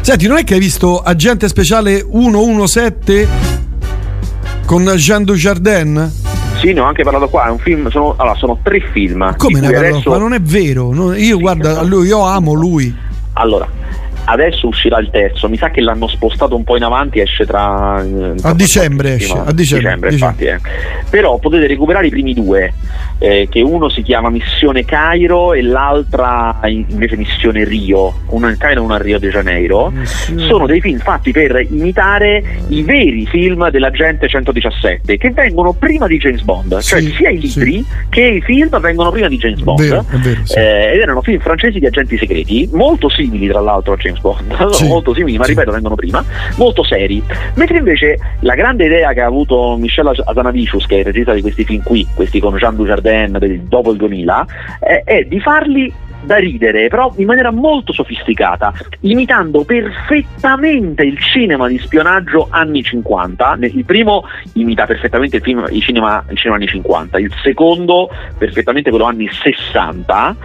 Senti, non è che hai visto Agente Speciale 117 con Jean Dujardin? Sì, ne ho anche parlato qua, è un film, sono, allora, sono tre film. Come ne hai parlato adesso... Ma non è vero, io sì, guarda, lui, io amo lui. Allora, adesso uscirà il terzo, mi sa che l'hanno spostato un po' in avanti, esce tra... tra a dicembre esce, a dicembre, dicembre, infatti, eh. però potete recuperare i primi due, eh, che uno si chiama Missione Cairo e l'altra invece Missione Rio, una in Cairo e una a Rio de Janeiro, Missione. sono dei film fatti per imitare i veri film dell'agente 117 che vengono prima di James Bond, cioè sì, sia i libri sì. che i film vengono prima di James Bond vero, vero, sì. eh, ed erano film francesi di agenti segreti, molto simili tra l'altro a James James Bond, sì. molto simili, ma ripeto, vengono prima, molto seri. Mentre invece la grande idea che ha avuto Michel Azanavicius, che è il regista di questi film qui, questi con Jean Dujardin dopo il 2000, è, è di farli da ridere, però in maniera molto sofisticata, imitando perfettamente il cinema di spionaggio anni 50. Il primo imita perfettamente il, film, il, cinema, il cinema anni 50, il secondo perfettamente quello anni 60,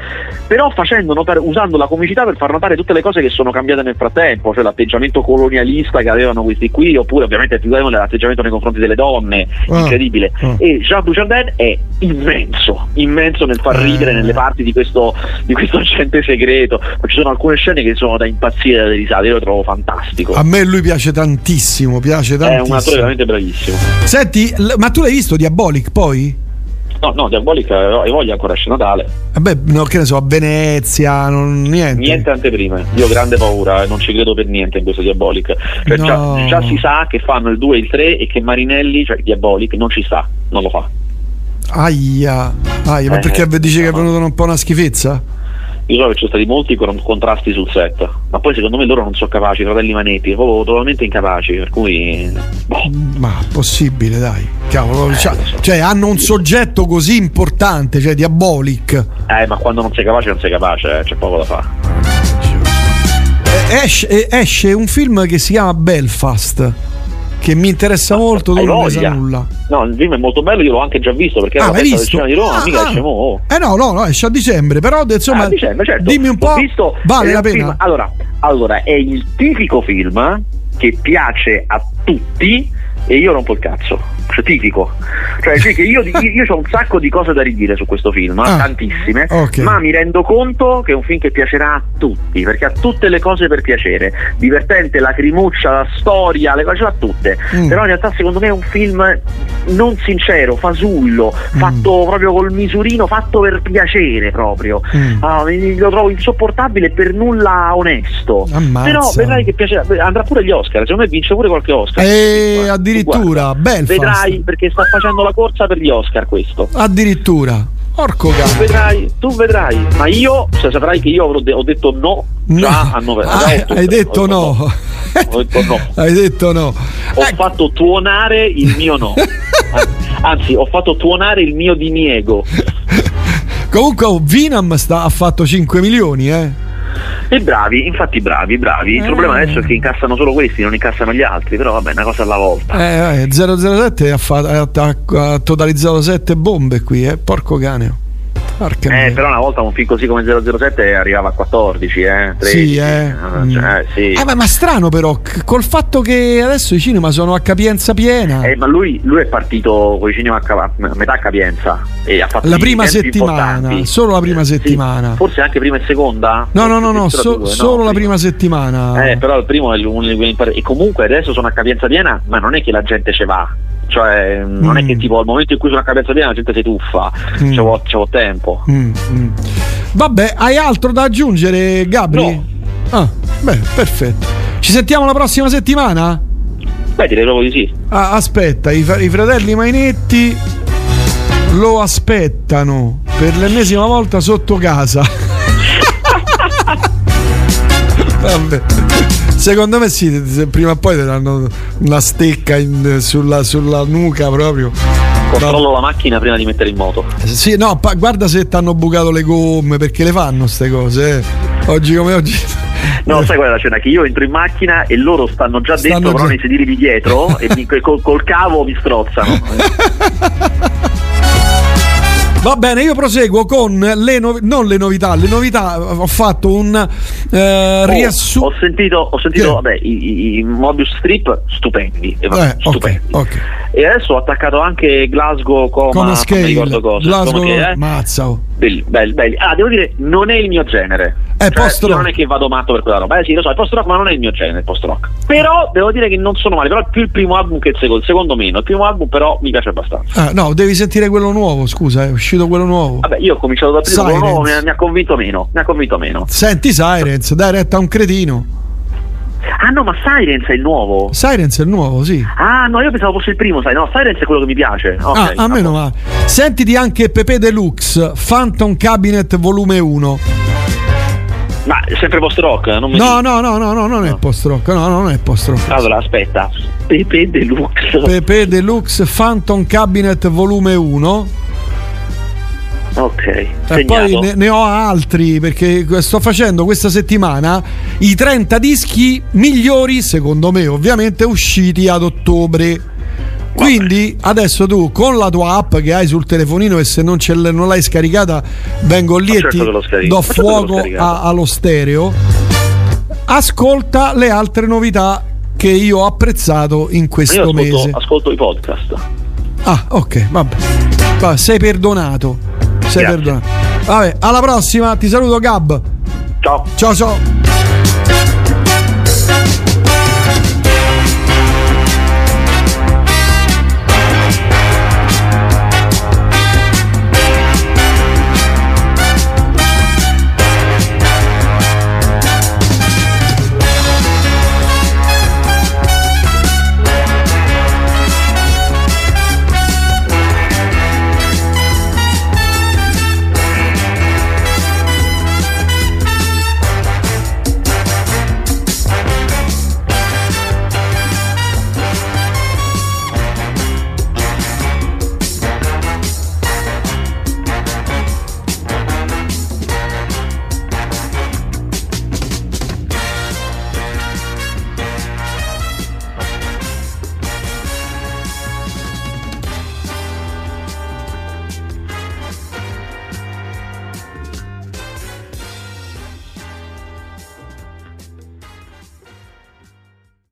però facendo notare, usando la comicità per far notare tutte le cose che sono cambiate nel frattempo, cioè l'atteggiamento colonialista che avevano questi qui, oppure ovviamente l'atteggiamento nei confronti delle donne, ah, incredibile. Ah. E Jean Dujardin è immenso, immenso nel far ridere nelle parti di questo, di questo agente segreto, ma ci sono alcune scene che sono da impazzire dalle risate, io lo trovo fantastico. A me lui piace tantissimo, piace tantissimo. È un attore veramente bravissimo. Senti, ma tu l'hai visto Diabolic poi? No, no, Diabolic hai voglia ancora esce Natale. Vabbè, no, che ne so, a Venezia, non, niente. Niente anteprime. Io ho grande paura, non ci credo per niente in questo Diabolic. Cioè, no. già, già, si sa che fanno il 2 e il 3 e che Marinelli, cioè Diabolic, non ci sta, non lo fa. Aia, aia, ma eh, perché dici no. che è venuta un po' una schifezza? Io so che ci sono stati molti contrasti sul set, ma poi secondo me loro non sono capaci, i fratelli Manetti, proprio totalmente incapaci, per cui... Boh. Ma possibile, dai. Cavolo, eh, cioè, so. cioè, hanno un soggetto così importante, cioè diabolic. Eh, ma quando non sei capace non sei capace, eh, c'è poco da fare. Eh, esce, esce un film che si chiama Belfast che mi interessa molto, tu non ne sa nulla. No, il film è molto bello, io l'ho anche già visto perché ah, era la visto? di Roma, ah, mica esce mo. Eh no, no, no, esce a dicembre, però insomma, ah, dicembre, certo. dimmi un po', visto, vale la pena. Film, allora, allora, è il tipico film che piace a tutti e io rompo il cazzo Cioè, sì, che io, io, io ho un sacco di cose da ridire su questo film, Ah, tantissime, ok. ma mi rendo conto che è un film che piacerà a tutti, perché ha tutte le cose per piacere. Divertente, lacrimuccia, la storia, le cose ce l'ha tutte. Mm. Però in realtà secondo me è un film non sincero, fasullo, Mm. fatto proprio col misurino, fatto per piacere proprio. Mm. Ah, lo trovo insopportabile e per nulla onesto. Ammazza. Però vedrai che piacerà. Andrà pure agli Oscar, secondo me vince pure qualche Oscar. E Guarda, addirittura. Belfast. Vedrai perché sta facendo la corsa per gli Oscar questo. Addirittura. Porco Tu cazzo. vedrai, tu vedrai. Ma io, se saprai che io avrò de- ho detto no già a novembre. Ah, ottobre. hai detto no. Ho detto no. hai detto no. Ho Eh, fatto tuonare il mio no. Anzi, ho fatto tuonare il mio diniego. comunque Vinam sta- ha fatto 5 milioni, eh. E bravi, infatti bravi, bravi. Il Eh. problema adesso è che incassano solo questi, non incassano gli altri, però vabbè, una cosa alla volta. Eh, eh, 007 ha, fatto- ha- ha totalizzato 7 bombe qui, eh. Porco cane. Eh, però una volta un film così come 007 arrivava a 14, eh, 13. Sì, eh. eh, Mm. cioè, sì. Eh, ma, ma strano però, col fatto che adesso i cinema sono a capienza piena. Eh, ma lui, lui è partito con i cinema a, metà capienza e ha fatto La prima settimana, importanti. solo la prima Eh, sì. settimana. Forse anche prima e seconda? no, no, no, no, so- due, solo no, la prima settimana. Eh, però il primo è impar- E comunque adesso sono a capienza piena, ma non è che la gente ce va. Cioè, non è Mm. che tipo al momento in cui sono a capienza piena la gente si tuffa. Mm. C'è vo- c'è vo tempo. Mm, mm. Vabbè, hai altro da aggiungere, Gabri? No. Ah, beh, perfetto. Ci sentiamo la prossima settimana? Beh, direi proprio di sì. Ah, aspetta, i, i fratelli Mainetti lo aspettano per l'ennesima volta sotto casa. Vabbè. Secondo me sì, prima o poi ti danno una stecca in- sulla, sulla nuca proprio. Controllo la macchina prima di mettere in moto. Sì, no, pa- guarda se ti hanno bucato le gomme, perché le fanno ste cose. eh. Oggi come oggi. No, sai qual è la scena? Che io entro in macchina e loro stanno già Stanno dentro, però già- nei sedili di dietro e mi- col, col cavo mi strozzano. Va bene, io proseguo con le novità, non le novità, le novità, ho fatto un eh, Oh, riassunto. ho sentito, ho sentito Che? vabbè, i, i- Mobius strip stupendi. eh, vabbè, Eh, stupendi. ok. E adesso ho attaccato anche Glasgow coma, Come non mi scale, ricordo cosa. Glasgow, come che, eh? mazza. Belli, belli, belli. Ah, devo dire, non è il mio genere. È Cioè, post-rock. io non è che vado matto per quella roba. Eh sì, lo so, è post rock, ma non è il mio genere, il post rock. Però devo dire che non sono male. Però più il primo album che il secondo. Il secondo meno. Il primo album, però, mi piace abbastanza. Ah, no, devi sentire quello nuovo, scusa, è uscito quello nuovo. Vabbè, io ho cominciato dal primo, quello nuovo mi ha, mi ha convinto meno. Mi ha convinto meno. Senti Sirens, dai retta a un cretino. Ah no, ma Silence è il nuovo. Sirens è il nuovo, sì. Ah no, io pensavo fosse il primo, sai. No, Silence è quello che mi piace. Ok, ah, a me non va. Sentiti anche Pepe Deluxe, Phantom Cabinet volume 1. Ma è sempre post rock? Mi No, no, no, no, no, non è post rock, no, no, non è post rock. Allora, aspetta. Pepe Deluxe. Pepe Deluxe Phantom Cabinet volume 1 ok. e segnato. poi ne, ne ho altri perché sto facendo questa settimana i 30 dischi migliori secondo me ovviamente usciti ad ottobre quindi adesso tu con la tua app che hai sul telefonino e se non, non l'hai scaricata vengo lì Ma e certo ti do certo fuoco a- allo stereo ascolta le altre novità che io ho apprezzato in questo ascolto, mese ascolto i podcast. Ah, ok, vabbè. Va, sei perdonato. Sei perdonato. Vabbè, alla prossima, ti saluto Gab. Ciao. Ciao ciao.